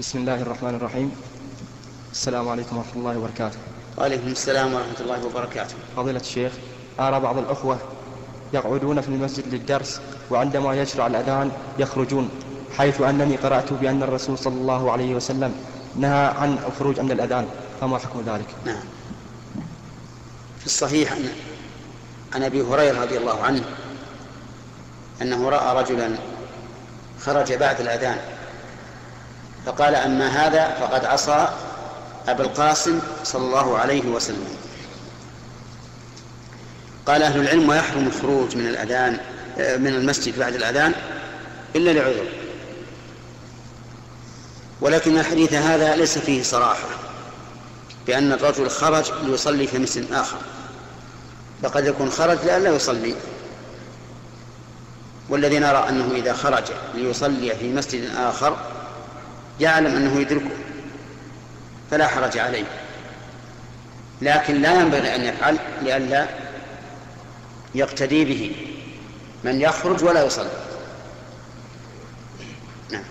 بسم الله الرحمن الرحيم. السلام عليكم ورحمة الله وبركاته. وعليكم السلام ورحمة الله وبركاته. فضيلة الشيخ أرى بعض الأخوة يقعدون في المسجد للدرس وعندما يشرع الأذان يخرجون حيث أنني قرأت بأن الرسول صلى الله عليه وسلم نهى عن الخروج عند الأذان. فما حكم ذلك؟ نعم. في الصحيح أن عن أبي هريرة رضي الله عنه أنه رأى رجلا خرج بعد الأذان. فقال أما هذا فقد عصى أبا القاسم صلى الله عليه وسلم. قال أهل العلم ويحرم الخروج من الأذان من المسجد بعد الأذان إلا لعذر. ولكن الحديث هذا ليس فيه صراحة بأن الرجل خرج ليصلي في مسجد آخر. فقد يكون خرج لئلا يصلي. والذي نرى أنه إذا خرج ليصلي في مسجد آخر يعلم أنه يدركه فلا حرج عليه. لكن لا ينبغي أن يفعل لئلا يقتدي به من يخرج ولا يصلي. نعم.